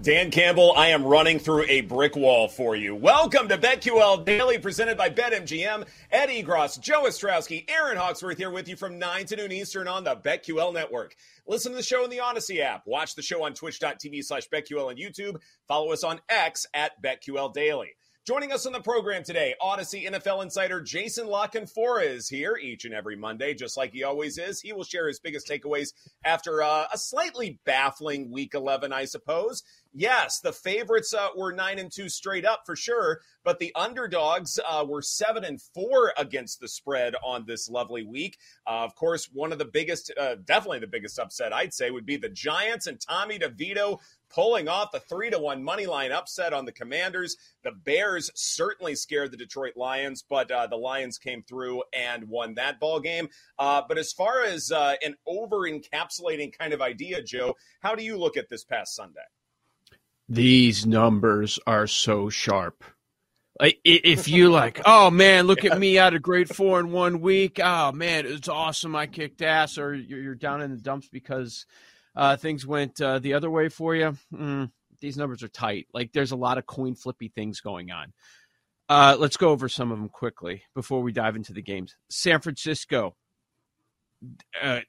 Dan Campbell, I am running through a brick wall for you. Welcome to BetQL Daily, presented by BetMGM. Ed Egros, Joe Ostrowski, Erin Hawksworth here with you from 9 to noon Eastern on the BetQL Network. Listen to the show in the Audacy app. Watch the show on twitch.tv slash BetQL and YouTube. Follow us on X at BetQL Daily. Joining us on the program today, Audacy NFL insider Jason La Canfora is here each and every Monday, just like he always is. He will share his biggest takeaways after uh, a slightly baffling Week 11, I suppose. Yes, the favorites uh, were nine and two straight up for sure, but the underdogs uh, were seven and four against the spread on this lovely week. Uh, of course, one of the biggest, uh, definitely the biggest upset, I'd say, would be the Giants and Tommy DeVito pulling off a three to one money line upset on the Commanders. The Bears certainly scared the Detroit Lions, but uh, the Lions came through and won that ball game. Uh, but as far as uh, an over encapsulating kind of idea, Joe, how do you look at this past Sunday? These numbers are so sharp. Like if you like, oh man, look at me out of grade four in one week. Oh man, it's awesome. I kicked ass, or you're down in the dumps because uh, things went uh, the other way for you. Mm, these numbers are tight. Like there's a lot of coin flippy things going on. Uh, let's go over some of them quickly before we dive into the games. San Francisco uh,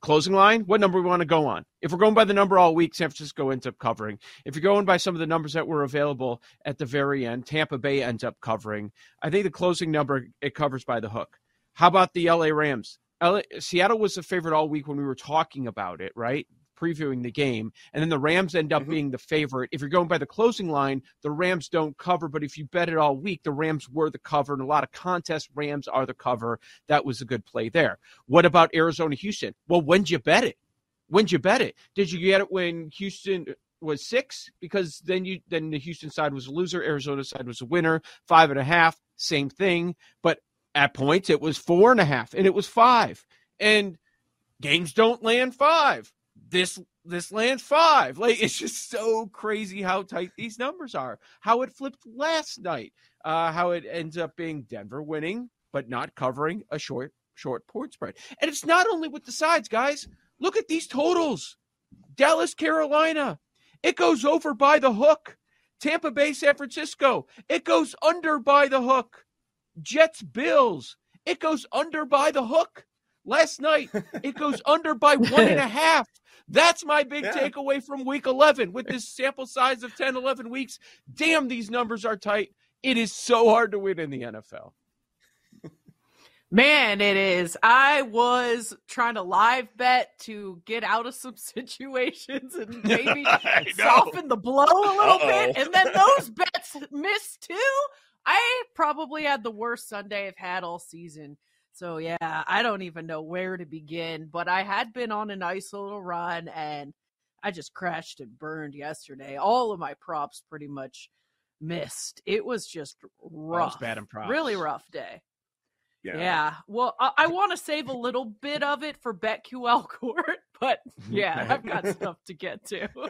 closing line, what number we want to go on. If we're going by the number all week, San Francisco ends up covering. If you're going by some of the numbers that were available at the very end, Tampa Bay ends up covering. I think the closing number it covers by the hook. How about the LA Rams? LA, Seattle was the favorite all week when we were talking about it, right? previewing the game. And then the Rams end up mm-hmm. being the favorite. If you're going by the closing line, the Rams don't cover. But if you bet it all week, the Rams were the cover. And a lot of contests, Rams are the cover. That was a good play there. What about Arizona Houston? Well, when'd you bet it? When'd you bet it? Did you get it when Houston was six? Because then you then the Houston side was a loser, Arizona side was a winner. Five and a half, same thing. But at points it was four and a half and it was five. And games don't land five this this lands five. Like it's just so crazy how tight these numbers are. How it flipped last night. Uh, how it ends up being Denver winning but not covering a short short point spread. And it's not only with the sides, guys. Look at these totals. Dallas, Carolina. It goes over by the hook. Tampa Bay, San Francisco. It goes under by the hook. Jets, Bills. It goes under by the hook. Last night, it goes under by one and a half. That's my big yeah. takeaway from week 11 with this sample size of 10, 11 weeks. Damn, these numbers are tight. It is so hard to win in the NFL. Man, it is. I was trying to live bet to get out of some situations and maybe soften the blow a little Uh-oh. bit. And then those bets missed too. I probably had the worst Sunday I've had all season. So yeah, I don't even know where to begin. But I had been on a nice little run and I just crashed and burned yesterday. All of my props pretty much missed. It was just rough. Was bad in props. Really rough day. Yeah. yeah. Well, I, I want to save a little bit of it for BetQL Court, but yeah, I've got stuff to get to.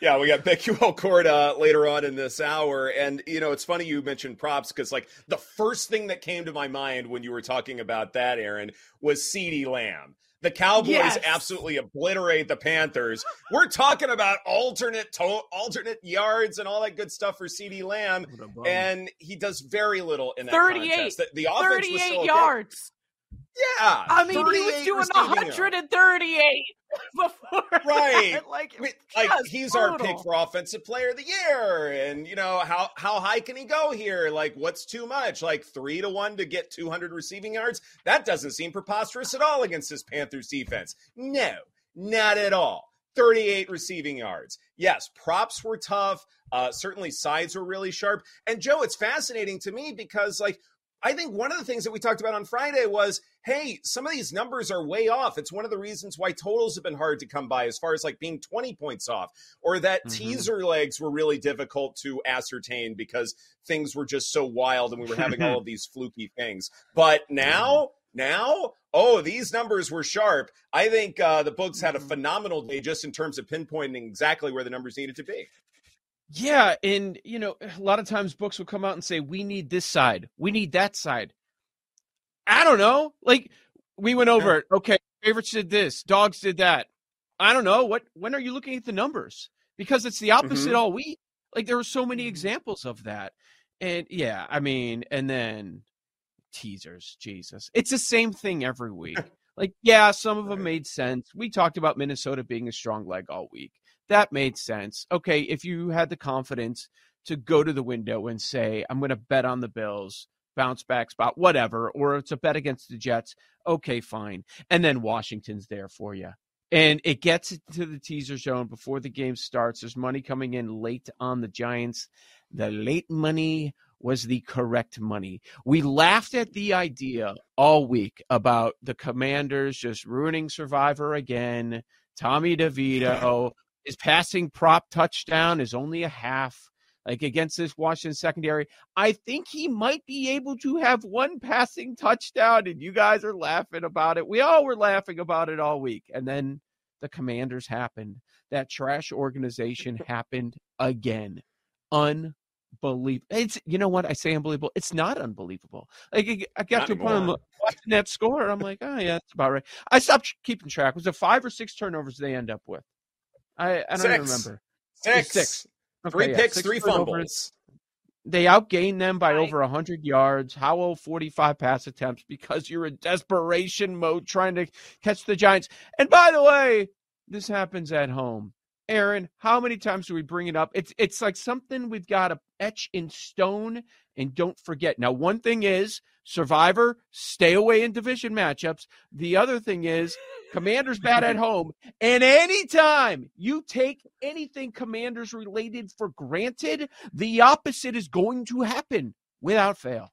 yeah, we got BetQL Court uh, later on in this hour, and you know it's funny you mentioned props because like the first thing that came to my mind when you were talking about that, Erin, was CeeDee Lamb. The Cowboys yes. absolutely obliterate the Panthers. We're talking about alternate to- alternate yards and all that good stuff for CeeDee Lamb, and he does very little in that 38, contest. The, the offense 38 yards. Yeah, I mean, he was doing 138 before. Right, like, I mean, like he's brutal. our pick for offensive player of the year, and you know how how high can he go here? Like, what's too much? Like three to one to get 200 receiving yards? That doesn't seem preposterous at all against this Panthers defense. No, not at all. 38 receiving yards. Yes, props were tough. Uh, certainly, sides were really sharp. And Joe, it's fascinating to me because like I think one of the things that we talked about on Friday was hey, some of these numbers are way off. It's one of the reasons why totals have been hard to come by as far as like being 20 points off, or that mm-hmm. teaser legs were really difficult to ascertain because things were just so wild and we were having all of these fluky things. But now, now, oh, these numbers were sharp. I think uh, the books had a mm-hmm. phenomenal day just in terms of pinpointing exactly where the numbers needed to be. Yeah, and you know, a lot of times books will come out and say, "We need this side, we need that side." I don't know. Like we went over it. Okay, favorites did this, dogs did that. I don't know. What when are you looking at the numbers? Because it's the opposite mm-hmm. all week. Like there were so many mm-hmm. examples of that. And yeah, I mean, and then teasers, Jesus. It's the same thing every week. like, yeah, some of them made sense. We talked about Minnesota being a strong leg all week. That made sense. Okay, if you had the confidence to go to the window and say, I'm going to bet on the Bills, bounce back spot, whatever, or it's a bet against the Jets, okay, fine. And then Washington's there for you. And it gets to the teaser zone before the game starts. There's money coming in late on the Giants. The late money was the correct money. We laughed at the idea all week about the commanders just ruining Survivor again. Tommy DeVito, his passing prop touchdown is only a half. Like against this Washington secondary, I think he might be able to have one passing touchdown, and you guys are laughing about it. We all were laughing about it all week. And then the commanders happened. That trash organization happened again. Unbelievable. It's you know what I say unbelievable. It's not unbelievable. Like I got not to a point watching that score, I'm like, oh yeah, that's about right. I stopped keeping track. Was it five or six turnovers they end up with? I, I don't six. remember. Six. Six. Okay, three yeah, picks, three fumbles. They outgained them by right. over 100 yards. Howell 45 pass attempts because you're in desperation mode trying to catch the Giants. And by the way, this happens at home. Erin, how many times do we bring it up? It's it's like something we've got to etch in stone and don't forget. Now, one thing is Survivor, stay away in division matchups. The other thing is Commanders bad at home. And anytime you take anything Commanders related for granted, the opposite is going to happen without fail.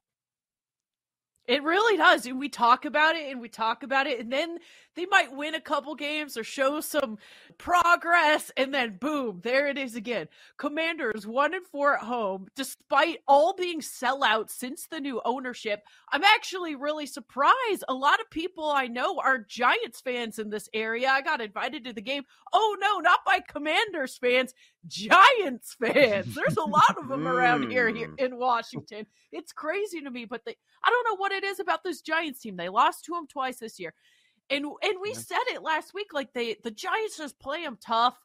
It really does. And we talk about it and we talk about it. And then they might win a couple games or show some progress. And then boom, there it is again. Commanders one and four at home, despite all being sellouts since the new ownership. I'm actually really surprised. A lot of people I know are Giants fans in this area. I got invited to the game. Oh no, not by Commanders fans, Giants fans. There's a lot of them around here, here in Washington. It's crazy to me, but they I don't know what it is about this Giants team. They lost to them twice this year. And and we said it last week like they the Giants just play them tough.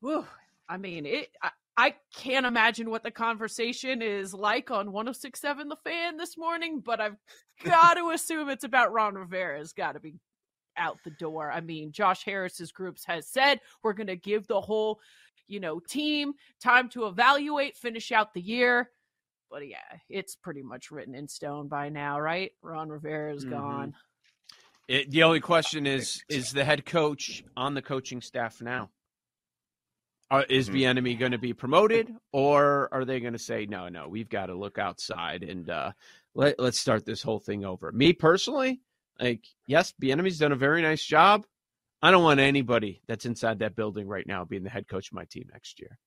Whew. I mean, it I, I can't imagine what the conversation is like on 1067 The Fan this morning, but I've got to assume it's about Ron Rivera's got to be out the door. I mean, Josh Harris's groups has said we're going to give the whole, you know, team time to evaluate, finish out the year but yeah, it's pretty much written in stone by now, right? Ron Rivera is Mhm. gone. It, the only question is: Is the head coach on the coaching staff now? Uh, is Mhm. Bieniemy going to be promoted, or are they going to say, "No, no, we've got to look outside and uh, let let's start this whole thing over"? Me personally, like, yes, Bieniemy's done a very nice job. I don't want anybody that's inside that building right now being the head coach of my team next year.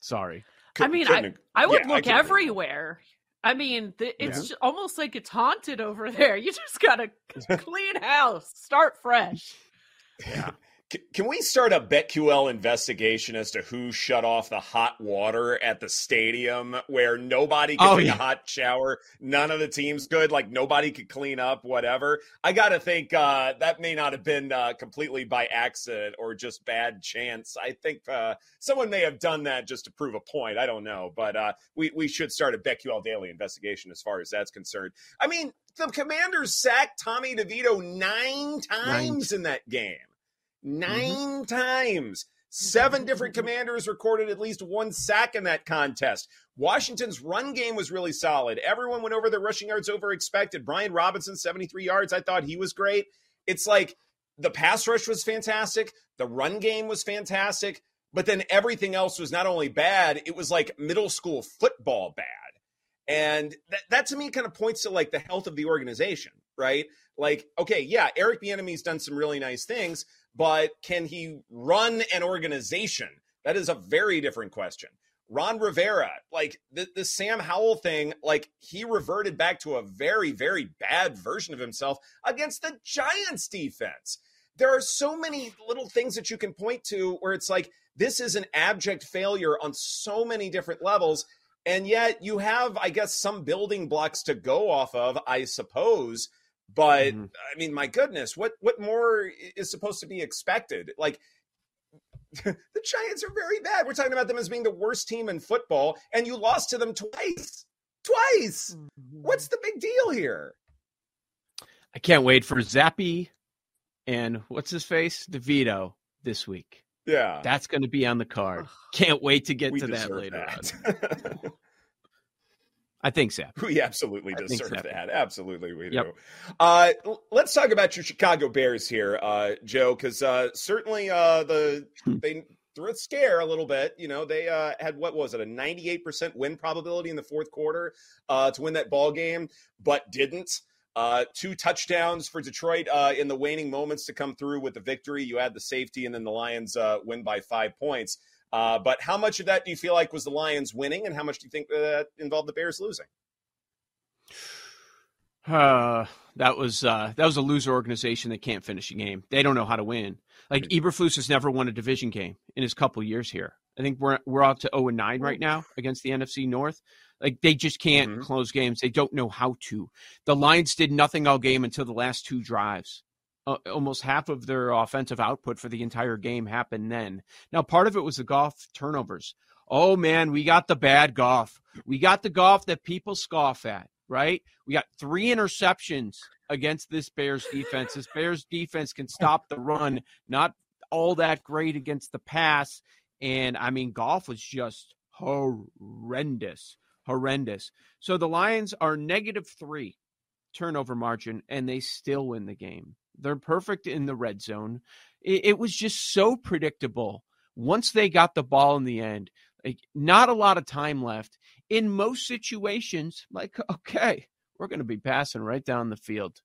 Sorry. I mean, Couldn't- I would yeah, look couldn't agree more. everywhere. I mean, th- it's Yeah. almost like it's haunted over there. You just gotta clean house, start fresh. Yeah. Can we start a BetQL investigation as to who shut off the hot water at the stadium where nobody could Oh, take yeah. a hot shower? None of the teams could. Like nobody could clean up, whatever. I got to think uh, that may not have been uh, completely by accident or just bad chance. I think uh, someone may have done that just to prove a point. I don't know. But uh, we, we should start a BetQL daily investigation as far as that's concerned. I mean, the commanders sacked Tommy DeVito nine times in that game. Mm-hmm. 9 times. Seven mm-hmm. different commanders recorded at least one sack in that contest. Washington's run game was really solid. Everyone went over their rushing yards over expected. Brian Robinson, 73 yards. I thought he was great. It's like the pass rush was fantastic, the run game was fantastic, but then everything else was not only bad, it was like middle school football bad. And that, that to me kind of points to like the health of the organization, right? Like, okay, yeah, Eric Bieniemy's done some really nice things, but can he run an organization? That is a very different question. Ron Rivera, like the, the Sam Howell thing, like he reverted back to a very, very bad version of himself against the Giants defense. There are so many little things that you can point to where it's like, this is an abject failure on so many different levels. And yet you have, I guess, some building blocks to go off of, I suppose. But Mhm. I mean, my goodness, what what more is supposed to be expected? Like the Giants are very bad. We're talking about them as being the worst team in football, and you lost to them twice. Twice. What's the big deal here? I can't wait for Zappy and what's his face, DeVito this week. Yeah. That's going to be on the card. Can't wait to get we to that deserve later on. I think so. we absolutely I deserve so. that. Absolutely, we Yep. do. Uh, let's talk about your Chicago Bears here, uh, Joe, because uh, certainly uh, the Hmm. they threw a scare a little bit. You know, they uh, had what was it, a ninety-eight percent win probability in the fourth quarter uh, to win that ball game, but didn't. Uh, two touchdowns for Detroit uh, in the waning moments to come through with the victory. You had the safety, and then the Lions uh, win by five points. Uh, but how much of that do you feel like was the Lions winning, and how much do you think that involved the Bears losing? Uh, that was uh, that was a loser organization that can't finish a game. They don't know how to win. Like Eberflus has never won a division game in his couple years here. I think we're we're out to zero and nine right now against the NFC North. Like they just can't Mhm. close games. They don't know how to. The Lions did nothing all game until the last two drives. Uh, almost half of their offensive output for the entire game happened then. Now, part of it was the Goff turnovers. Oh man, we got the bad Goff. We got the Goff that people scoff at, right? We got three interceptions against this Bears defense. This Bears defense can stop the run, not all that great against the pass. And I mean, Goff was just horrendous, horrendous. So the Lions are negative three turnover margin, and they still win the game. They're perfect in the red zone. It, it was just so predictable. Once they got the ball in the end, like not a lot of time left. In most situations, like, okay, we're going to be passing right down the field.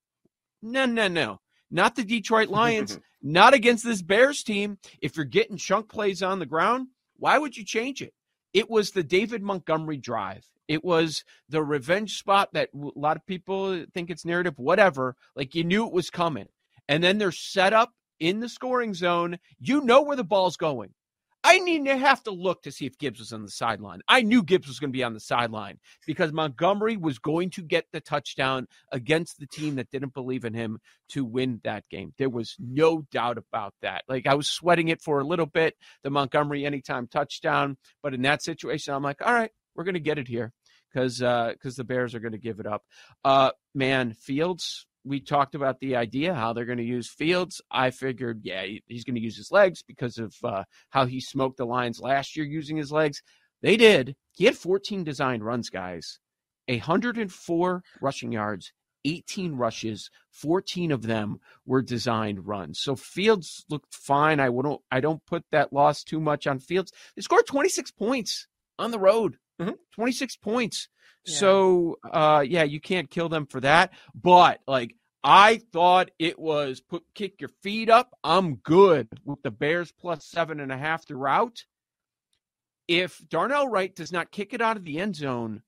No, no, no. Not the Detroit Lions, not against this Bears team. If you're getting chunk plays on the ground, why would you change it? It was the David Montgomery drive. It was the revenge spot that a lot of people think it's narrative, whatever. Like you knew it was coming. And then they're set up in the scoring zone. You know where the ball's going. I didn't have to look to see if Gibbs was on the sideline. I knew Gibbs was going to be on the sideline because Montgomery was going to get the touchdown against the team that didn't believe in him to win that game. There was no doubt about that. Like I was sweating it for a little bit, the Montgomery anytime touchdown, but in that situation, I'm like, all right, we're going to get it here because because the Bears are going to give it up. Uh, man, Fields. We talked about the idea how they're going to use Fields. I figured, yeah, he's going to use his legs because of uh, how he smoked the Lions last year using his legs. They did. He had 14 designed runs, guys. 104 rushing yards, 18 rushes, 14 of them were designed runs. So Fields looked fine. I wouldn't I don't put that loss too much on Fields. They scored 26 points on the road. Mhm. 26 points. Yeah. So uh yeah, you can't kill them for that. But like I thought it was put kick your feet up. I'm good with the Bears plus seven and a half throughout. If Darnell Wright does not kick it out of the end zone,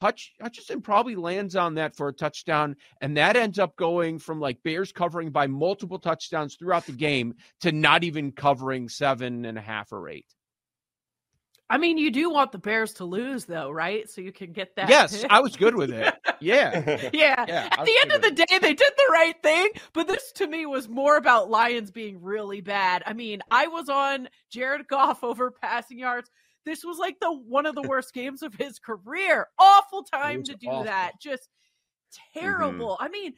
Hutch, Hutchinson probably lands on that for a touchdown, and that ends up going from like Bears covering by multiple touchdowns throughout the game to not even covering seven and a half or eight. I mean, you do want the Bears to lose, though, right? So you can get that. Yes, I was good with it. Yeah. yeah. Yeah, At the end of the day, they did the right thing. But this to me was more about Lions being really bad. I mean, I was on Jared Goff over passing yards. This was like the one of the worst games of his career. Awful time to do awful. that. Just mm-hmm. terrible. I mean,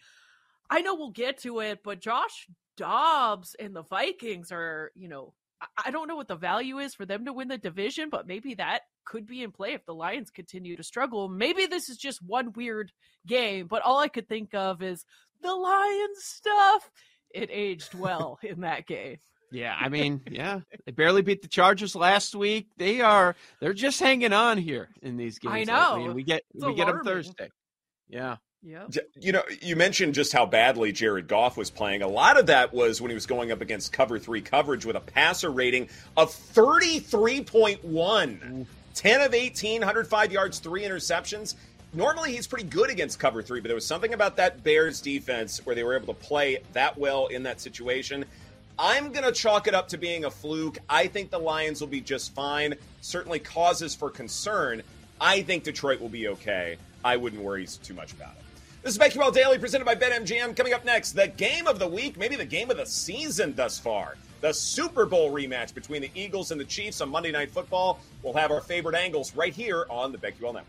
I know we'll get to it, but Josh Dobbs and the Vikings are, you know, I- I don't know what the value is for them to win the division, but maybe that could be in play if the Lions continue to struggle. Maybe this is just one weird game, but all I could think of is the Lions stuff. It aged well in that game. Yeah, I mean, yeah, they barely beat the Chargers last week. They are they're just hanging on here in these games. I know. and we get It's we get them. Thursday. Yeah, Yeah. You know, you mentioned just how badly Jared Goff was playing. A lot of that was when he was going up against cover three coverage with a passer rating of 33.1. 10 of 18, 105 yards, three interceptions. Normally, he's pretty good against cover three, but there was something about that Bears defense where they were able to play that well in that situation. I'm going to chalk it up to being a fluke. I think the Lions will be just fine. Certainly causes for concern. I think Detroit will be okay. I wouldn't worry too much about it. This is BetQL Daily presented by BetMGM. Coming up next, the game of the week, maybe the game of the season thus far. The Super Bowl rematch between the Eagles and the Chiefs on Monday Night Football. We'll have our favorite angles right here on the BetQL Network.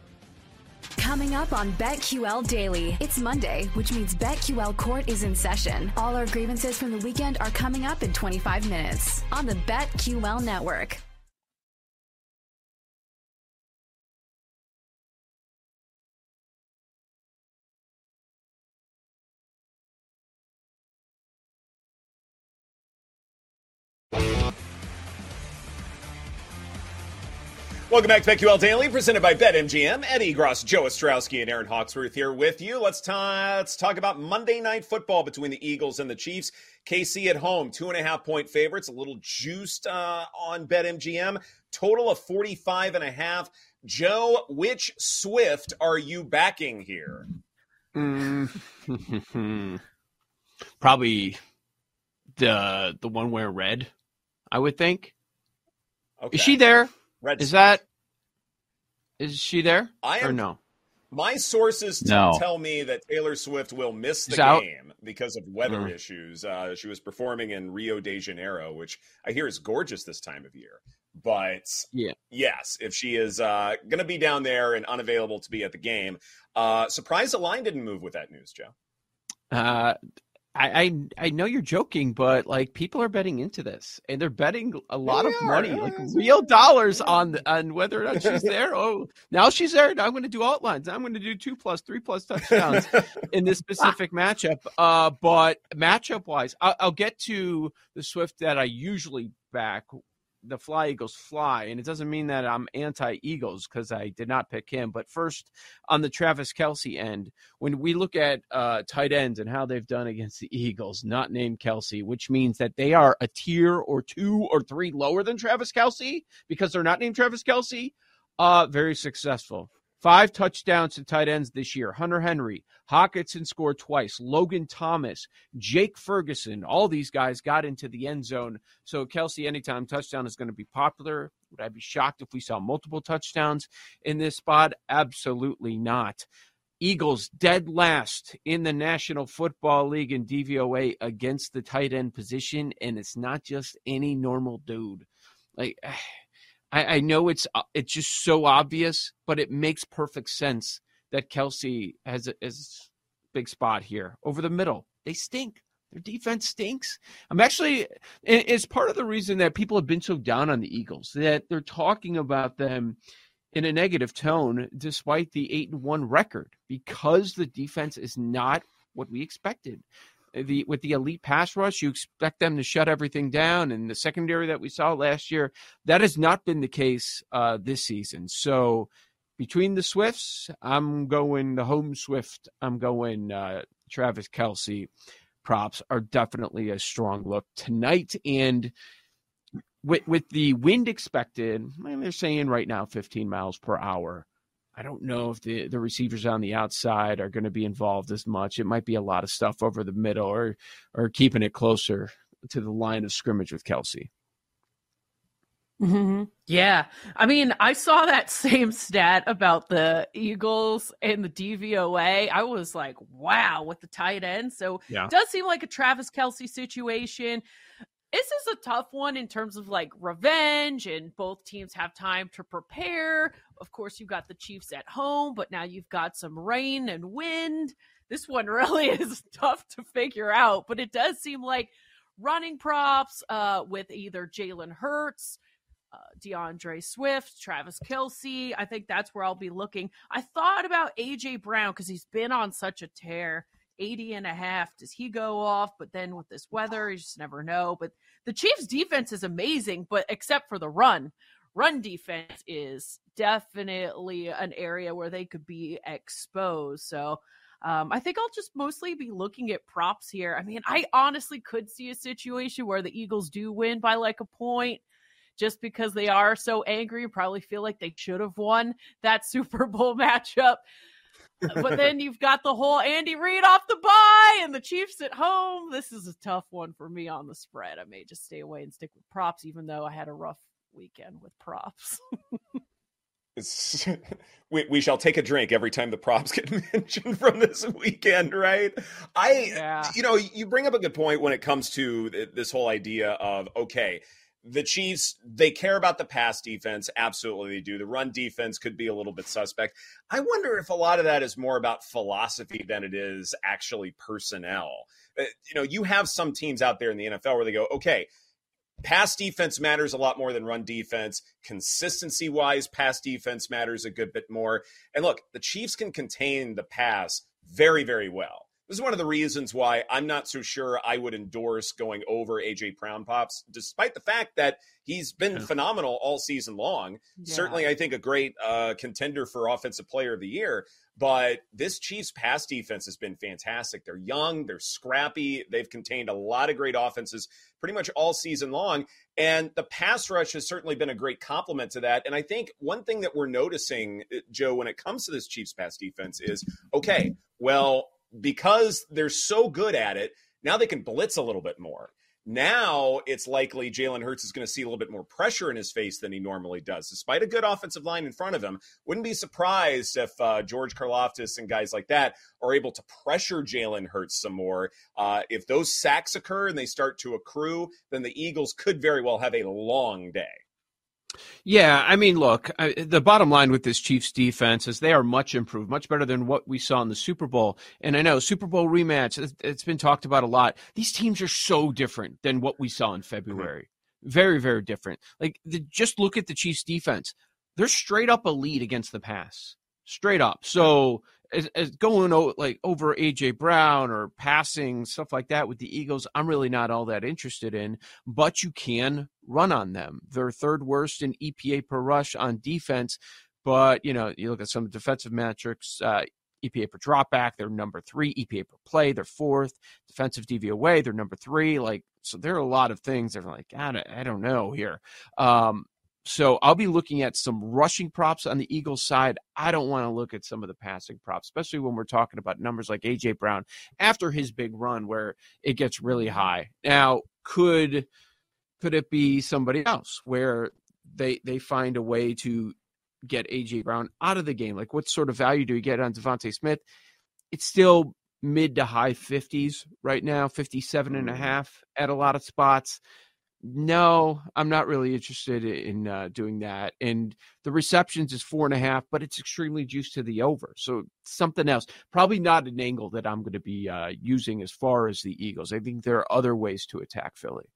Coming up on BetQL Daily. It's Monday, which means BetQL Court is in session. All our grievances from the weekend are coming up in 25 minutes on the BetQL Network. Welcome back to BetQL Daily, presented by BetMGM. Ed Egros, Joe Ostrowski, and Erin Hawksworth here with you. Let's, ta- let's talk about Monday Night Football between the Eagles and the Chiefs. KC at home, two and a half point favorites, a little juiced uh, on BetMGM. Total of 45 and a half. Joe, which Swift are you backing here? Mm. probably the the one wearing red. I would think. Okay. Is she there? Red Is that? Is she there? I am- or no? My sources No. tell me that Taylor Swift will miss She's the out? game because of weather Mm. issues. Uh, she was performing in Rio de Janeiro, which I hear is gorgeous this time of year. But Yeah. yes, if she is uh, going to be down there and unavailable to be at the game, uh, surprised the line didn't move with that news, Joe. I, I I know you're joking, but like people are betting into this, and they're betting a lot they of are. money, Yeah, like real dollars on on whether or not she's there. Oh, now she's there. Now I'm going to do alt lines. I'm going to do two plus, three plus touchdowns in this specific matchup. Uh, but matchup wise, I'll, I'll get to the Swift that I usually back. The Fly Eagles fly, and it doesn't mean that I'm anti Eagles because I did not pick him. But first, on the Travis Kelce end, when we look at uh, tight ends and how they've done against the Eagles, not named Kelce, which means that they are a tier or two or three lower than Travis Kelce because they're not named Travis Kelce, uh, very successful. Five touchdowns to tight ends this year. Hunter Henry, Hockenson scored twice. Logan Thomas, Jake Ferguson, all these guys got into the end zone. So Kelce, anytime touchdown is going to be popular. Would I be shocked if we saw multiple touchdowns in this spot? Absolutely not. Eagles dead last in the National Football League in DVOA against the tight end position, and it's not just any normal dude. Like I, I know it's uh, it's just so obvious, but it makes perfect sense that Kelce has a, has big spot here over the middle. They stink. Their defense stinks. I'm actually it's part of the reason that people have been so down on the Eagles that they're talking about them in a negative tone despite the 8 and 1 record because the defense is not what we expected. The with the elite pass rush, you expect them to shut everything down, and the secondary that we saw last year, that has not been the case uh, this season. So, between the Swifts, I'm going the home Swift. I'm going uh, Travis Kelce. Props are definitely a strong look tonight, and with with the wind expected, they're saying right now 15 miles per hour. I don't know if the, the receivers on the outside are going to be involved as much. It might be a lot of stuff over the middle or or keeping it closer to the line of scrimmage with Kelce. Mm-hmm. Yeah. I mean, I saw that same stat about the Eagles and the DVOA. I was like, wow, with the tight end. So yeah. it does seem like a Travis Kelce situation this is a tough one in terms of like revenge, and both teams have time to prepare. Of course, you've got the Chiefs at home, but now you've got some rain and wind. This one really is tough to figure out, but it does seem like running props uh, with either Jalen Hurts, uh, D'Andre Swift, Travis Kelce. I think that's where I'll be looking. I thought about AJ Brown because he's been on such a tear. 80 and a half. Does he go off? But then with this weather, you just never know. But the Chiefs defense is amazing, but except for the run, run defense is definitely an area where they could be exposed. So um, I think I'll just mostly be looking at props here. I mean, I honestly could see a situation where the Eagles do win by like a point just because they are so angry and probably feel like they should have won that Super Bowl matchup but then you've got the whole Andy Reid off the bye and the Chiefs at home. This is a tough one for me on the spread. I may just stay away and stick with props, even though I had a rough weekend with props. we, we shall take a drink every time the props get mentioned from this weekend, right? I, yeah. you know, you bring up a good point when it comes to this whole idea of okay, the Chiefs, they care about the pass defense. Absolutely, they do. The run defense could be a little bit suspect. I wonder if a lot of that is more about philosophy than it is actually personnel. Uh, you know, you have some teams out there in the NFL where they go, okay, pass defense matters a lot more than run defense. Consistency wise, pass defense matters a good bit more. And look, the Chiefs can contain the pass very, very well. This is one of the reasons why I'm not so sure I would endorse going over AJ Brown pops, despite the fact that he's been yeah. phenomenal all season long. Yeah. Certainly, I think a great uh, contender for Offensive Player of the Year. But this Chiefs pass defense has been fantastic. They're young, they're scrappy, they've contained a lot of great offenses pretty much all season long. And the pass rush has certainly been a great complement to that. And I think one thing that we're noticing, uh, Joe, when it comes to this Chiefs pass defense is okay, well, because they're so good at it, now they can blitz a little bit more. Now it's likely Jalen Hurts is going to see a little bit more pressure in his face than he normally does, despite a good offensive line in front of him. Wouldn't be surprised if uh, George Karlaftis and guys like that are able to pressure Jalen Hurts some more. Uh, if those sacks occur and they start to accrue, then the Eagles could very well have a long day. Yeah, I mean, look, I, the bottom line with this Chiefs defense is they are much improved, much better than what we saw in the Super Bowl. And I know Super Bowl rematch, it's, been talked about a lot. These teams are so different than what we saw in. February. Mm-hmm. Very, very different. Like, the, just look at the Chiefs defense. They're straight up elite against the pass, straight up. So as, as going like over AJ Brown or passing stuff like that with the Eagles, I'm really not all that interested in. But you can run on them. They're third worst in EPA per rush on defense. But you know, you look at some defensive metrics. Uh, EPA per dropback, they're number three. EPA per play, they're fourth. Defensive DVOA, they're number three. Like, so there are a lot of things that are like, I don't know here. Um, so I'll be looking at some rushing props on the Eagles side. I don't want to look at some of the passing props, especially when we're talking about numbers like AJ Brown after his big run where it gets really high. Now, could could it be somebody else where they they find a way to get AJ Brown out of the game? Like what sort of value do you get on DeVonta Smith? It's still mid to high 50s right now, 57 and a mm. half at a lot of spots no, I'm not really interested in uh, doing that. And the receptions is four and a half, but it's extremely juiced to the over. So something else, probably not an angle that I'm going to be uh, using as far as the Eagles. I think there are other ways to attack Philly.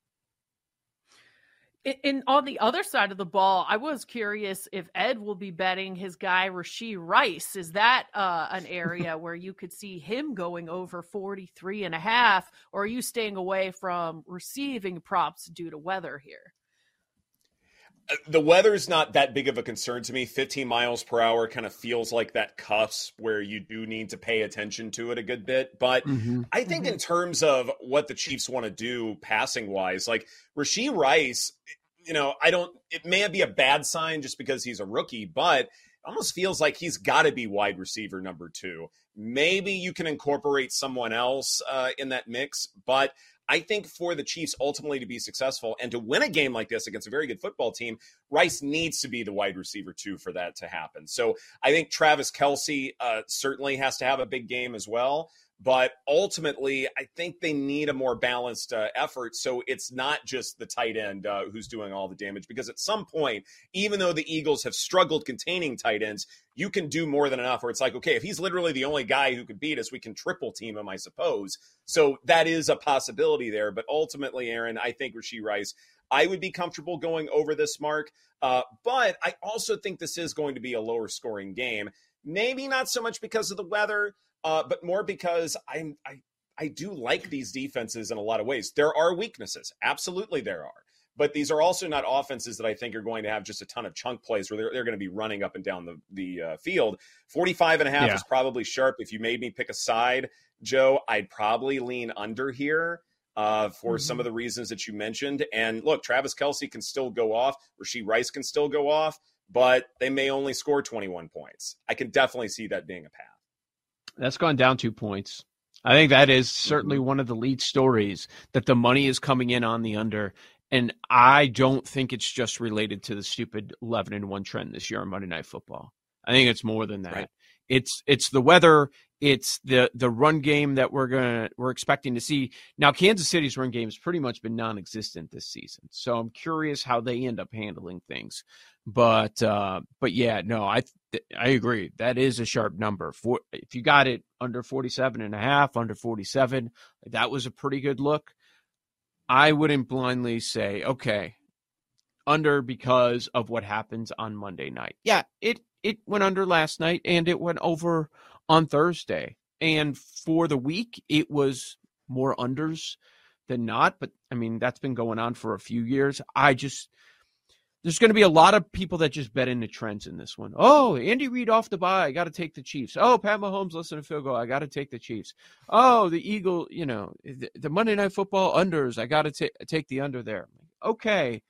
And on the other side of the ball, I was curious if Ed will be betting his guy Rashee Rice. Is that uh, an area where you could see him going over 43 and a half, or are you staying away from receiving props due to weather here? Uh, weather is not that big of a concern to me. 15 miles per hour kind of feels like that cusp where you do need to pay attention to it a good bit. But mm-hmm. I think mm-hmm. in terms of what the Chiefs want to do passing wise, like Rashee Rice, you know, I don't, it may be a bad sign just because he's a rookie, but almost feels like he's got to be wide receiver number two. Maybe you can incorporate someone else uh, in that mix, but I think for the Chiefs ultimately to be successful and to win a game like this against a very good football team, Rice needs to be the wide receiver too for that to happen. So I think Travis Kelce uh, certainly has to have a big game as well. But ultimately, I think they need a more balanced uh, effort. So it's not just the tight end uh, who's doing all the damage, because at some point, even though the Eagles have struggled containing tight ends, you can do more than enough where it's like, okay, if he's literally the only guy who could beat us, we can triple team him, I suppose. So that is a possibility there. But ultimately, Erin, I think Rashee Rice, I would be comfortable going over this mark. Uh, but I also think this is going to be a lower scoring game. Maybe not so much because of the weather uh, but more because I'm I I do like these defenses in a lot of ways. There are weaknesses, absolutely there are. But these are also not offenses that I think are going to have just a ton of chunk plays where they're, they're going to be running up and down the, the uh, field. 45 and a half yeah. is probably sharp. If you made me pick a side, Joe, I'd probably lean under here uh, for mm-hmm. some of the reasons that you mentioned. And look, Travis Kelce can still go off. Rashee Rice can still go off, but they may only score 21 points. I can definitely see that being a path. That's gone down two points. I think that is certainly mm-hmm. one of the lead stories that the money is coming in on the under. And I don't think it's just related to the stupid 11 and 1 trend this year on Monday Night Football. I think it's more than that. Right. It's it's the weather, it's the the run game that we're to we're expecting to see. Now Kansas City's run game has pretty much been non-existent this season. So I'm curious how they end up handling things. But uh, but yeah, no, I I agree. That is a sharp number. For if you got it under 47 and a half, under 47, that was a pretty good look. I wouldn't blindly say, okay, under because of what happens on Monday night. Yeah, it it went under last night and it went over on Thursday. And for the week, it was more unders than not. But I mean, that's been going on for a few years. I just there's going to be a lot of people that just bet into trends in this one. Oh, Andy Reid off the bye. I got to take the Chiefs. Oh, Pat Mahomes listen to field goal. I got to take the Chiefs. Oh, the Eagle, you know, the, the Monday Night Football unders. I got to take the under there. Okay.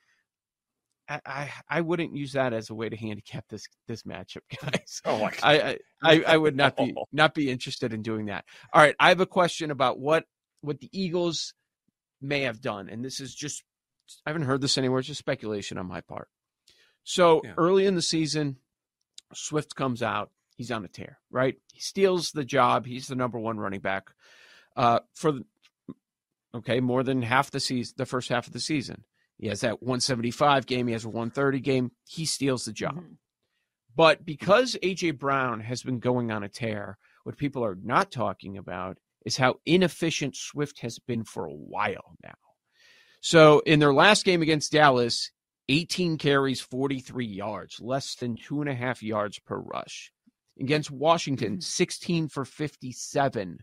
I, I, I wouldn't use that as a way to handicap this this matchup, guys. Oh my God. I, I I would not be not be interested in doing that. All right, I have a question about what what the Eagles may have done, and this is just I haven't heard this anywhere. It's just speculation on my part. So yeah. early in the season, Swift comes out. He's on a tear, right? He steals the job. He's the number one running back uh, for the, okay more than half the season, the first half of the season. He has that 175 game. He has a 130 game. He steals the job. Mm-hmm. But because AJ Brown has been going on a tear, what people are not talking about is how inefficient Swift has been for a while now. So in their last game against Dallas, 18 carries, 43 yards, less than two and a half yards per rush. Against Washington, mm-hmm. 16 for 57.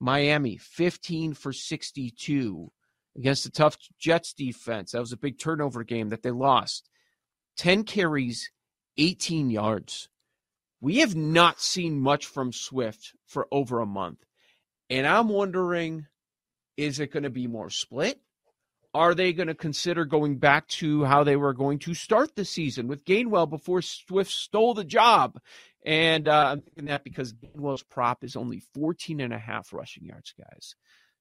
Miami, 15 for 62. Against the tough Jets defense, that was a big turnover game that they lost. 10 carries, 18 yards. We have not seen much from Swift for over a month. And I'm wondering is it going to be more split? Are they going to consider going back to how they were going to start the season with Gainwell before Swift stole the job? And uh, I'm thinking that because Gainwell's prop is only 14 and a half rushing yards, guys.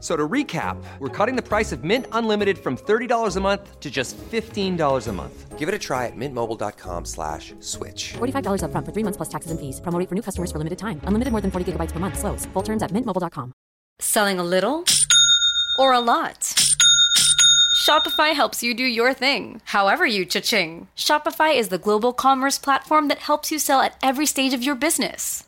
So to recap, we're cutting the price of Mint Unlimited from $30 a month to just $15 a month. Give it a try at mintmobile.com slash switch. $45 up front for three months plus taxes and fees. Promo for new customers for limited time. Unlimited more than 40 gigabytes per month. Slows. Full terms at mintmobile.com. Selling a little or a lot? Shopify helps you do your thing, however you cha-ching. Shopify is the global commerce platform that helps you sell at every stage of your business.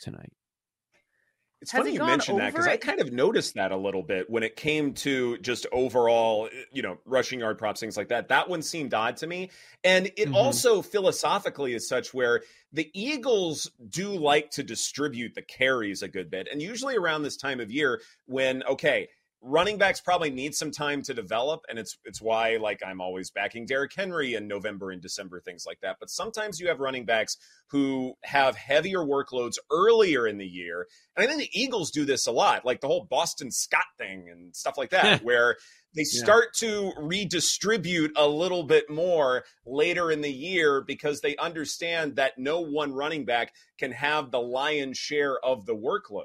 tonight. It's Has funny it you gone mentioned that because I kind of noticed that a little bit when it came to just overall, you know, rushing yard props, things like that. That one seemed odd to me. And it Mhm. also philosophically is such where the Eagles do like to distribute the carries a good bit. And usually around this time of year, when, okay, running backs probably need some time to develop and it's it's why like I'm always backing Derrick Henry in November and December things like that. But sometimes you have running backs who have heavier workloads earlier in the year and I think the Eagles do this a lot like the whole Boston Scott thing and stuff like that where they Yeah. start to redistribute a little bit more later in the year because they understand that no one running back can have the lion's share of the workload.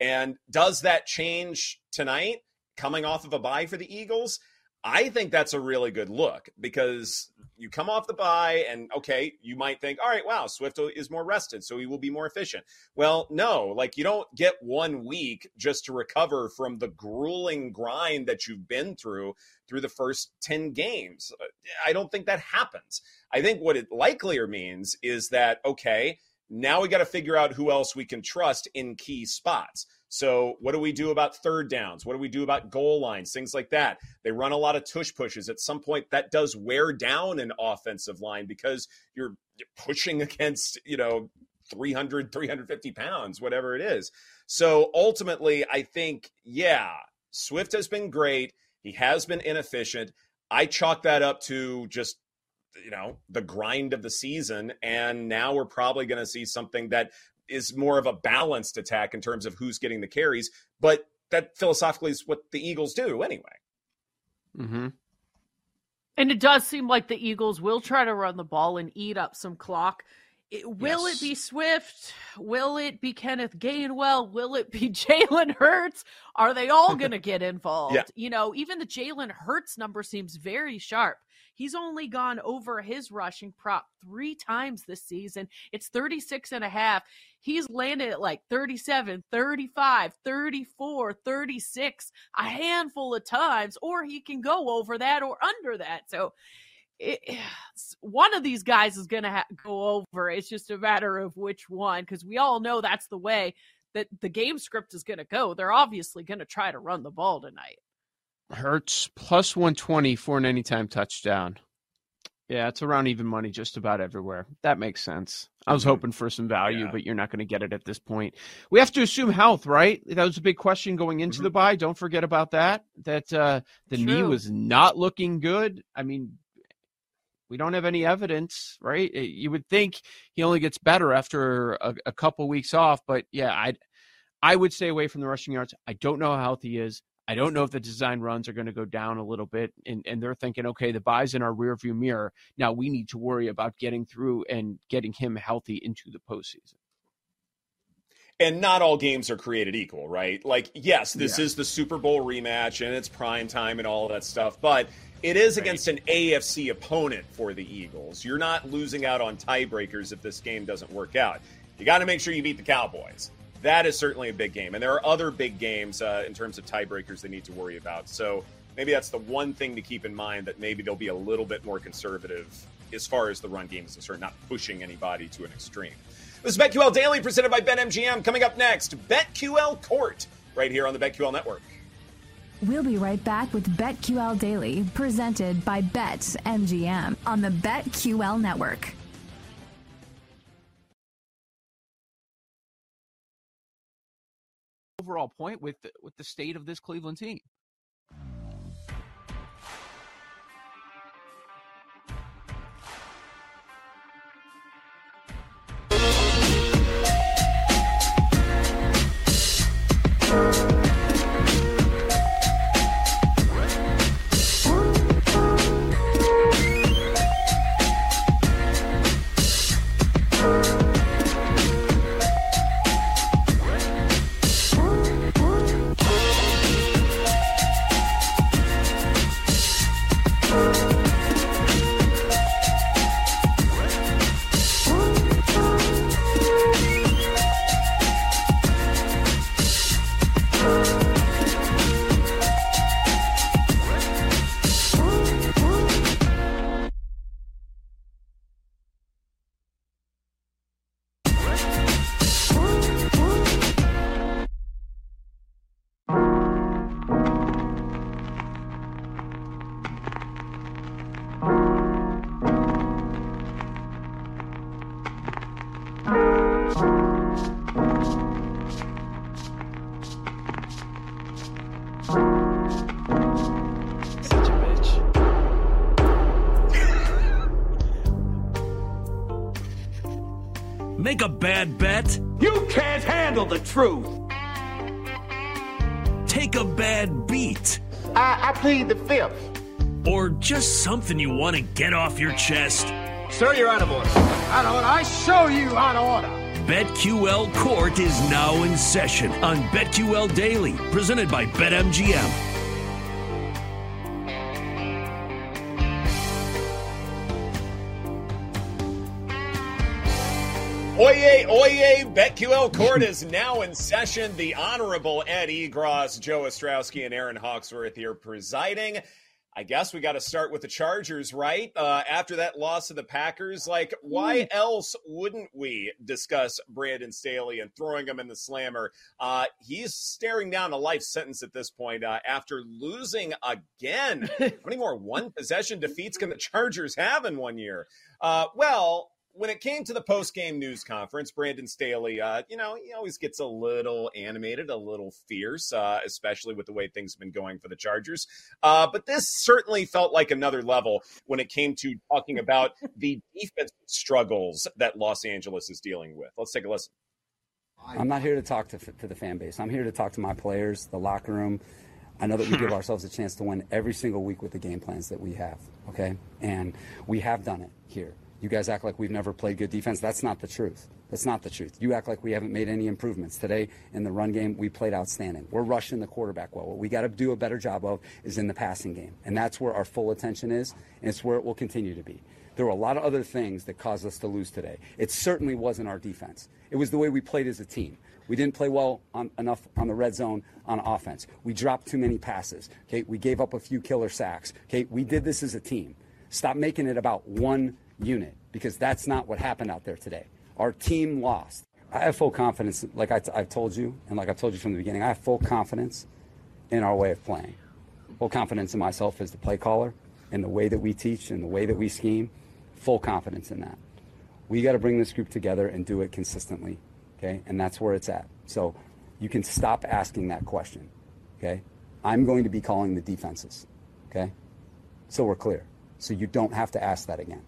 And does that change tonight coming off of a bye for the Eagles? I think that's a really good look because you come off the bye and okay, you might think, all right, wow, Swift is more rested, so he will be more efficient. Well, no, like you don't get one week just to recover from the grueling grind that you've been through through the first 10 games. I don't think that happens. I think what it likelier means is that, okay, now we got to figure out who else we can trust in key spots. So, what do we do about third downs? What do we do about goal lines? Things like that. They run a lot of tush pushes. At some point, that does wear down an offensive line because you're pushing against, you know, 300, 350 pounds, whatever it is. So, ultimately, I think, yeah, Swift has been great. He has been inefficient. I chalk that up to just you know the grind of the season and now we're probably going to see something that is more of a balanced attack in terms of who's getting the carries but that philosophically is what the eagles do anyway Mm-hmm. And it does seem like the Eagles will try to run the ball and eat up some clock. It, will Yes. it be Swift? Will it be Kenneth Gainwell? Will it be Jalen Hurts? Are they all going to get involved? Yeah. You know, even the Jalen Hurts number seems very sharp. He's only gone over his rushing prop three times this season. It's 36 and a half. He's landed at like 37, 35, 34, 36 a handful of times, or he can go over that or under that. So it, one of these guys is going to ha- go over. It's just a matter of which one, because we all know that's the way that the game script is going to go. They're obviously going to try to run the ball tonight. Hurts plus 120 for an anytime touchdown. Yeah, it's around even money just about everywhere. That makes sense. I was hoping for some value, Yeah. but you're not going to get it at this point. We have to assume health, right? That was a big question going into the bye. Don't forget about that. That uh, the knee was not looking good. I mean, we don't have any evidence, right? You would think he only gets better after a, a couple weeks off, but yeah, I I would stay away from the rushing yards. I don't know how healthy he is. I don't know if the design runs are going to go down a little bit, and, and they're thinking, okay, the bye's in our rearview mirror. Now we need to worry about getting through and getting him healthy into the postseason. And not all games are created equal, right? Like, yes, this Yeah. is the Super Bowl rematch and it's prime time and all of that stuff, but it is against an AFC opponent for the Eagles. You're not losing out on tiebreakers if this game doesn't work out. You got to make sure you beat the Cowboys. That is certainly a big game. And there are other big games uh, in terms of tiebreakers they need to worry about. So maybe that's the one thing to keep in mind that maybe they'll be a little bit more conservative as far as the run game is concerned, not pushing anybody to an extreme. This is BetQL Daily presented by BetMGM. Coming up next, BetQL Court right here on the BetQL Network. We'll be right back with BetQL Daily, presented by BetMGM on the BetQL Network. Overall point with the, with the state of this Cleveland team. Bad bet. You can't handle the truth. Take a bad beat. I, I plead the fifth. Or just something you want to get off your chest. Sir, you're out of order. Out of order. I show you out of order. BetQL Court is now in session on BetQL Daily, presented by BetMGM. Oye, oye, BetQL Court is now in session. The Honorable Ed Egros, Joe Ostrowski, and Erin Hawksworth here presiding. I guess we got to start with the Chargers, right? Uh, after that loss to the Packers, like, why else wouldn't we discuss Brandon Staley and throwing him in the slammer? Uh, he's staring down a life sentence at this point uh, after losing again. How many more one possession defeats can the Chargers have in one year? Uh, well, when it came to the post game news conference, Brandon Staley, uh, you know, he always gets a little animated, a little fierce, uh, especially with the way things have been going for the Chargers. Uh, but this certainly felt like another level when it came to talking about the defense struggles that Los Angeles is dealing with. Let's take a listen. I'm not here to talk to, to the fan base. I'm here to talk to my players, the locker room. I know that we give ourselves a chance to win every single week with the game plans that we have, okay? And we have done it here. You guys act like we've never played good defense. That's not the truth. That's not the truth. You act like we haven't made any improvements. Today, in the run game, we played outstanding. We're rushing the quarterback well. What we got to do a better job of is in the passing game. And that's where our full attention is, and it's where it will continue to be. There were a lot of other things that caused us to lose today. It certainly wasn't our defense. It was the way we played as a team. We didn't play well on, enough on the red zone on offense. We dropped too many passes. Okay, we gave up a few killer sacks. Okay, we did this as a team. Stop making it about one unit because that's not what happened out there today. Our team lost. I have full confidence, like I t- I've told you, and like I've told you from the beginning, I have full confidence in our way of playing. Full confidence in myself as the play caller and the way that we teach and the way that we scheme. Full confidence in that. We got to bring this group together and do it consistently. Okay. And that's where it's at. So you can stop asking that question. Okay. I'm going to be calling the defenses. Okay. So we're clear. So you don't have to ask that again.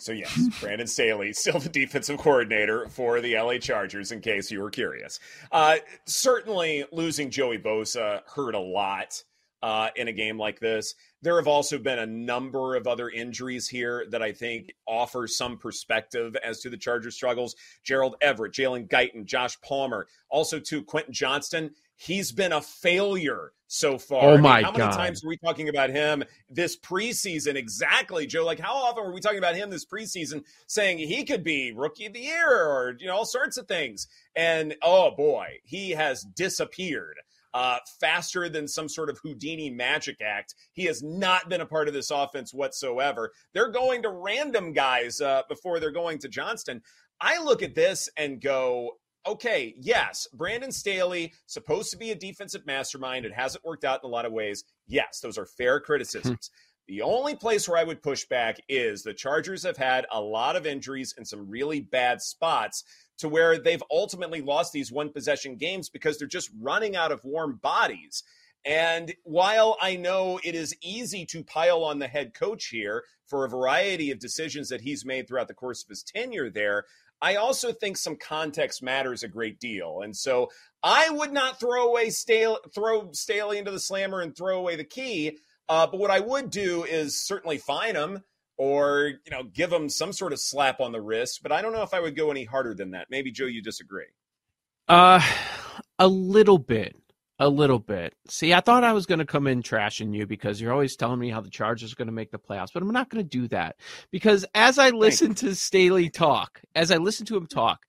So yes, Brandon Staley, still the defensive coordinator for the LA Chargers. In case you were curious, uh, certainly losing Joey Bosa hurt a lot uh, in a game like this. There have also been a number of other injuries here that I think offer some perspective as to the Chargers' struggles. Gerald Everett, Jalen Guyton, Josh Palmer, also to Quentin Johnston. He's been a failure so far. Oh I mean, my how many God. times were we talking about him this preseason? Exactly, Joe. Like how often were we talking about him this preseason, saying he could be rookie of the year or you know all sorts of things? And oh boy, he has disappeared. Uh, faster than some sort of Houdini magic act. He has not been a part of this offense whatsoever. They're going to random guys uh, before they're going to Johnston. I look at this and go, okay, yes, Brandon Staley, supposed to be a defensive mastermind. It hasn't worked out in a lot of ways. Yes, those are fair hmm. criticisms. The only place where I would push back is the Chargers have had a lot of injuries in some really bad spots to where they've ultimately lost these one possession games because they're just running out of warm bodies. And while I know it is easy to pile on the head coach here for a variety of decisions that he's made throughout the course of his tenure there, I also think some context matters a great deal. And so I would not throw away Staley, throw Staley into the slammer and throw away the key. Uh, but what I would do is certainly fine him or you know give him some sort of slap on the wrist. But I don't know if I would go any harder than that. Maybe Joe, you disagree. Uh, a little bit. A little bit. See, I thought I was going to come in trashing you because you're always telling me how the Chargers are going to make the playoffs, but I'm not going to do that because as I listen to Staley talk, as I listen to him talk,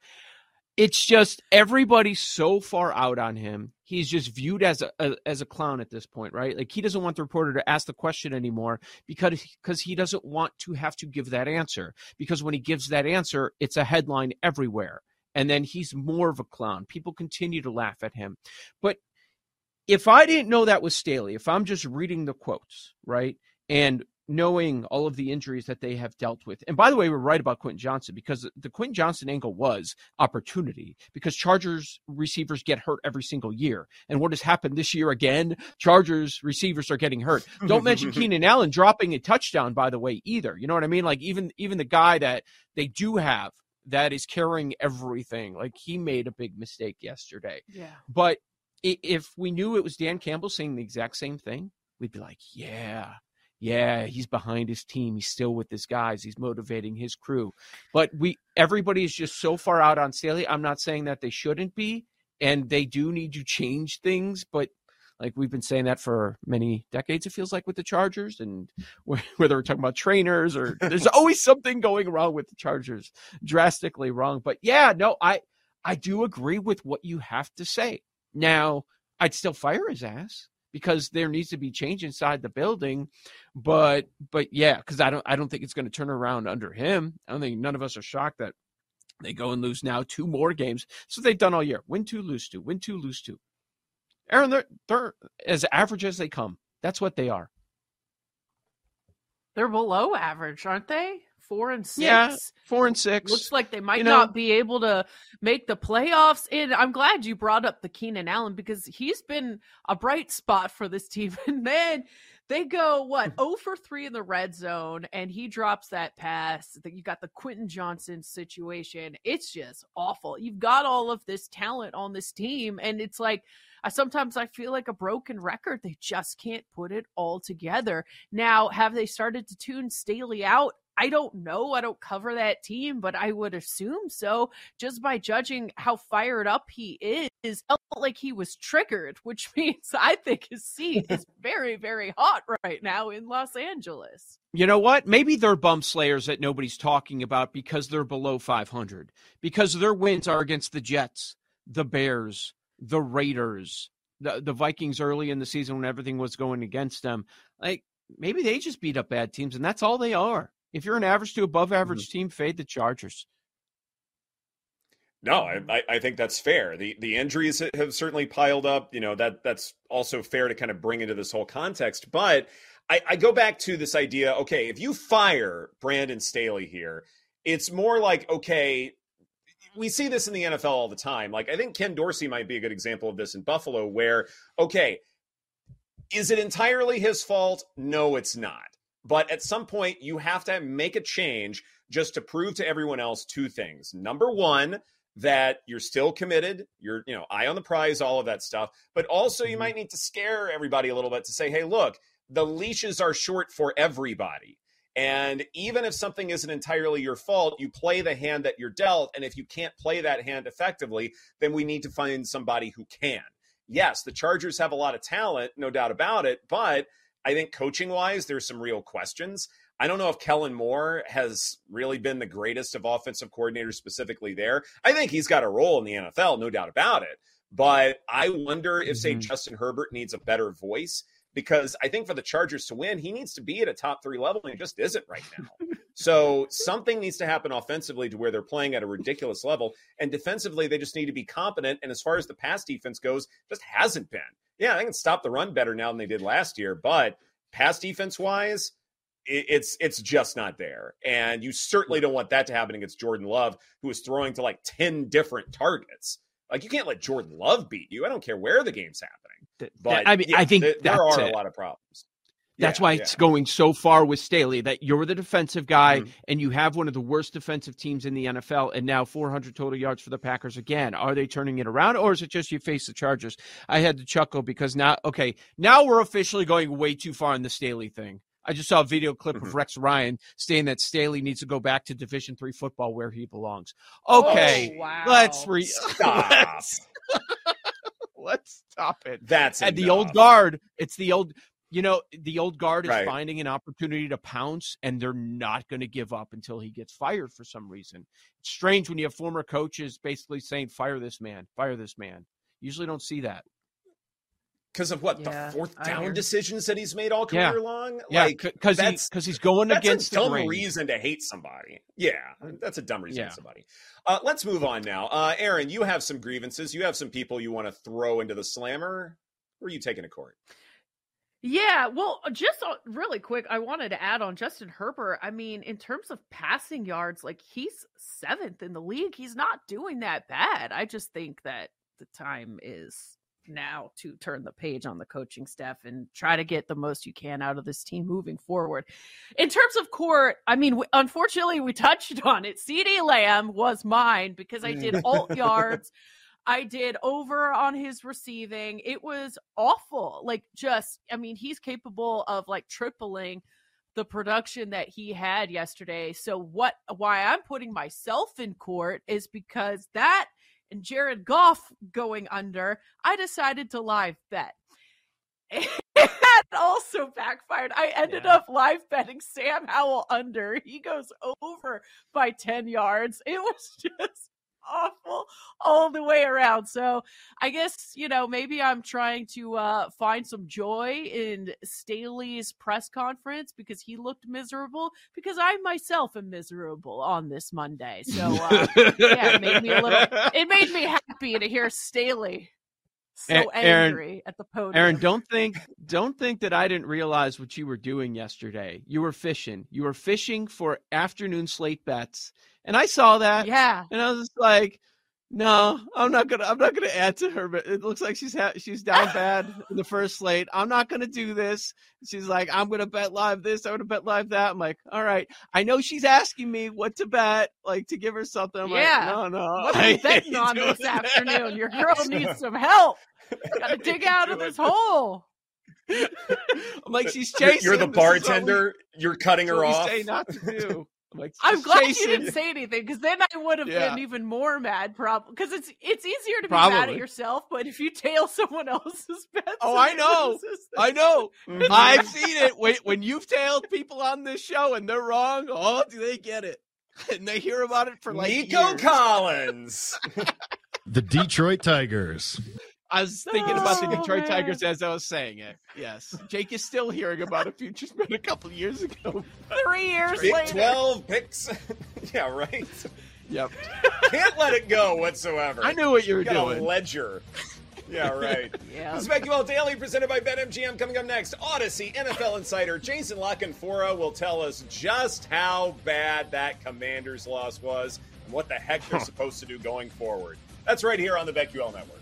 it's just everybody's so far out on him. He's just viewed as a, a as a clown at this point, right? Like he doesn't want the reporter to ask the question anymore because because he doesn't want to have to give that answer because when he gives that answer, it's a headline everywhere and then he's more of a clown. People continue to laugh at him. But if I didn't know that was Staley, if I'm just reading the quotes, right, and knowing all of the injuries that they have dealt with, and by the way, we're right about Quentin Johnston because the Quentin Johnston angle was opportunity because Chargers receivers get hurt every single year. And what has happened this year again? Chargers receivers are getting hurt. Don't mention Keenan Allen dropping a touchdown, by the way, either. You know what I mean? Like even even the guy that they do have that is carrying everything. Like he made a big mistake yesterday. Yeah. But if we knew it was Dan Campbell saying the exact same thing, we'd be like, yeah, yeah, he's behind his team. He's still with his guys. He's motivating his crew. But we, everybody is just so far out on Staley. I'm not saying that they shouldn't be, and they do need to change things, but like we've been saying that for many decades, it feels like with the Chargers, and whether we're talking about trainers or there's always something going wrong with the Chargers, drastically wrong. But yeah, no, I I do agree with what you have to say. Now, I'd still fire his ass because there needs to be change inside the building. But but yeah, because I don't I don't think it's going to turn around under him. I don't think none of us are shocked that they go and lose now two more games. So they've done all year: win two, lose two, win two, lose two. Erin, they're they're as average as they come. That's what they are. They're below average, aren't they? Four and six. Yeah, four and six. Looks like they might You know- not be able to make the playoffs. And I'm glad you brought up the Keenan Allen because he's been a bright spot for this team. And then they go, what, 0 for 3 in the red zone, and he drops that pass. That You got the Quentin Johnston situation. It's just awful. You've got all of this talent on this team, and it's like, I sometimes I feel like a broken record. They just can't put it all together. Now, have they started to tune Staley out? I don't know. I don't cover that team, but I would assume so just by judging how fired up he is. Felt like he was triggered, which means I think his seat is very, very hot right now in Los Angeles. You know what? Maybe they're bum slayers that nobody's talking about because they're below 500. Because their wins are against the Jets, the Bears, the Raiders, the, the Vikings early in the season when everything was going against them. Like maybe they just beat up bad teams, and that's all they are. If you're an average to above mm-hmm. average team, fade the Chargers. No, I, I think that's fair. The the injuries have certainly piled up. You know that that's also fair to kind of bring into this whole context. But I, I go back to this idea. Okay, if you fire Brandon Staley here, it's more like okay. We see this in the NFL all the time. Like I think Ken Dorsey might be a good example of this in Buffalo, where okay, is it entirely his fault? No, it's not. But at some point, you have to make a change just to prove to everyone else two things. Number one, that you're still committed, you're, you know, eye on the prize, all of that stuff. But also, you mm-hmm. might need to scare everybody a little bit to say, hey, look, the leashes are short for everybody. And even if something isn't entirely your fault, you play the hand that you're dealt. And if you can't play that hand effectively, then we need to find somebody who can. Yes, the Chargers have a lot of talent, no doubt about it. But I think coaching wise, there's some real questions. I don't know if Kellen Moore has really been the greatest of offensive coordinators specifically there. I think he's got a role in the NFL, no doubt about it. But I wonder if, say, mm-hmm. Justin Herbert needs a better voice because I think for the Chargers to win, he needs to be at a top three level, and he just isn't right now. so something needs to happen offensively to where they're playing at a ridiculous level, and defensively they just need to be competent. And as far as the pass defense goes, just hasn't been. Yeah, they can stop the run better now than they did last year, but pass defense wise, it's it's just not there. And you certainly don't want that to happen against Jordan Love, who is throwing to like 10 different targets. Like you can't let Jordan Love beat you. I don't care where the game's happening. But I mean, yeah, I think th- there are it. a lot of problems. That's yeah, why yeah. it's going so far with Staley that you're the defensive guy Mm-hmm. and you have one of the worst defensive teams in the NFL and now 400 total yards for the Packers again. Are they turning it around or is it just you face the Chargers? I had to chuckle because now, okay, now we're officially going way too far in the Staley thing. I just saw a video clip Mm-hmm. of Rex Ryan saying that Staley needs to go back to Division three football where he belongs. Okay, Oh, wow. let's re Stop. let's, let's stop it. That's it. and the old guard. It's the old. You know, the old guard is Right. finding an opportunity to pounce, and they're not going to give up until he gets fired for some reason. It's strange when you have former coaches basically saying, "Fire this man, fire this man." Usually, don't see that. because of what Yeah, the fourth down decisions that he's made all Yeah. career long. Yeah, like because he, he's going that's against a dumb grain. reason to hate somebody. Yeah, that's a dumb reason to Yeah. hate somebody. Uh, let's move on now. Uh, Erin, you have some grievances. You have some people you want to throw into the slammer. Who are you taking to court? Yeah, well, just uh, really quick, I wanted to add on Justin Herbert. I mean, in terms of passing yards, like he's seventh in the league. He's not doing that bad. I just think that the time is now to turn the page on the coaching staff and try to get the most you can out of this team moving forward. In terms of court, I mean, w- unfortunately, we touched on it. CeeDee Lamb was mine because I did alt yards. I did over on his receiving. It was awful. Like, just, I mean, he's capable of like tripling the production that he had yesterday. So, what, why I'm putting myself in court is because that and Jared Goff going under, I decided to live bet. That also backfired. I ended up live betting Sam Howell under. He goes over by 10 yards. It was just awful all the way around. So I guess, you know, maybe I'm trying to uh, find some joy in Staley's press conference because he looked miserable because I myself am miserable on this Monday. So uh, yeah, it made me a little, it made me happy to hear Staley so A- Erin- angry at the podium. Erin, don't think don't think that I didn't realize what you were doing yesterday. You were fishing. You were fishing for afternoon slate bets, and I saw that. Yeah. and I was just like, "No, I'm not gonna. I'm not gonna add to her." But it looks like she's ha- she's down bad in the first slate. I'm not gonna do this. She's like, "I'm gonna bet live this. I'm gonna bet live that." I'm like, "All right." I know she's asking me what to bet, like to give her something. I'm Yeah. like, "No, no." What are you betting on this that." afternoon? Your girl needs some help. Got to dig out of this hole. I'm like, she's You're- chasing. You're the him. This is what we- bartender. You're cutting her off. say not to do. I'm like, I'm glad you didn't say anything because then I would have Yeah. been even more mad. Probably because it's it's easier to be mad at yourself, but if you tail someone else's bets, Oh, I know. I know. Mhm. I've seen it. When, when you've tailed people on this show and they're wrong, oh, do they get it? And they hear about it for like Nico years. Collins. The Detroit Tigers. I was thinking about the Oh, Detroit man. Tigers as I was saying it. Yes, Jake is still hearing about it. Future's been a couple years ago. three years Big later. 12 picks. yeah, right. Yep. Can't let it go whatsoever. I knew what you were got doing. A ledger. Yeah, right. Yeah. This is BetQL Daily presented by BetMGM. Coming up next, Audacy NFL insider Jason La Canfora will tell us just how bad that Commanders loss was and what the heck they're supposed to do going forward. That's right here on the BetQL Network.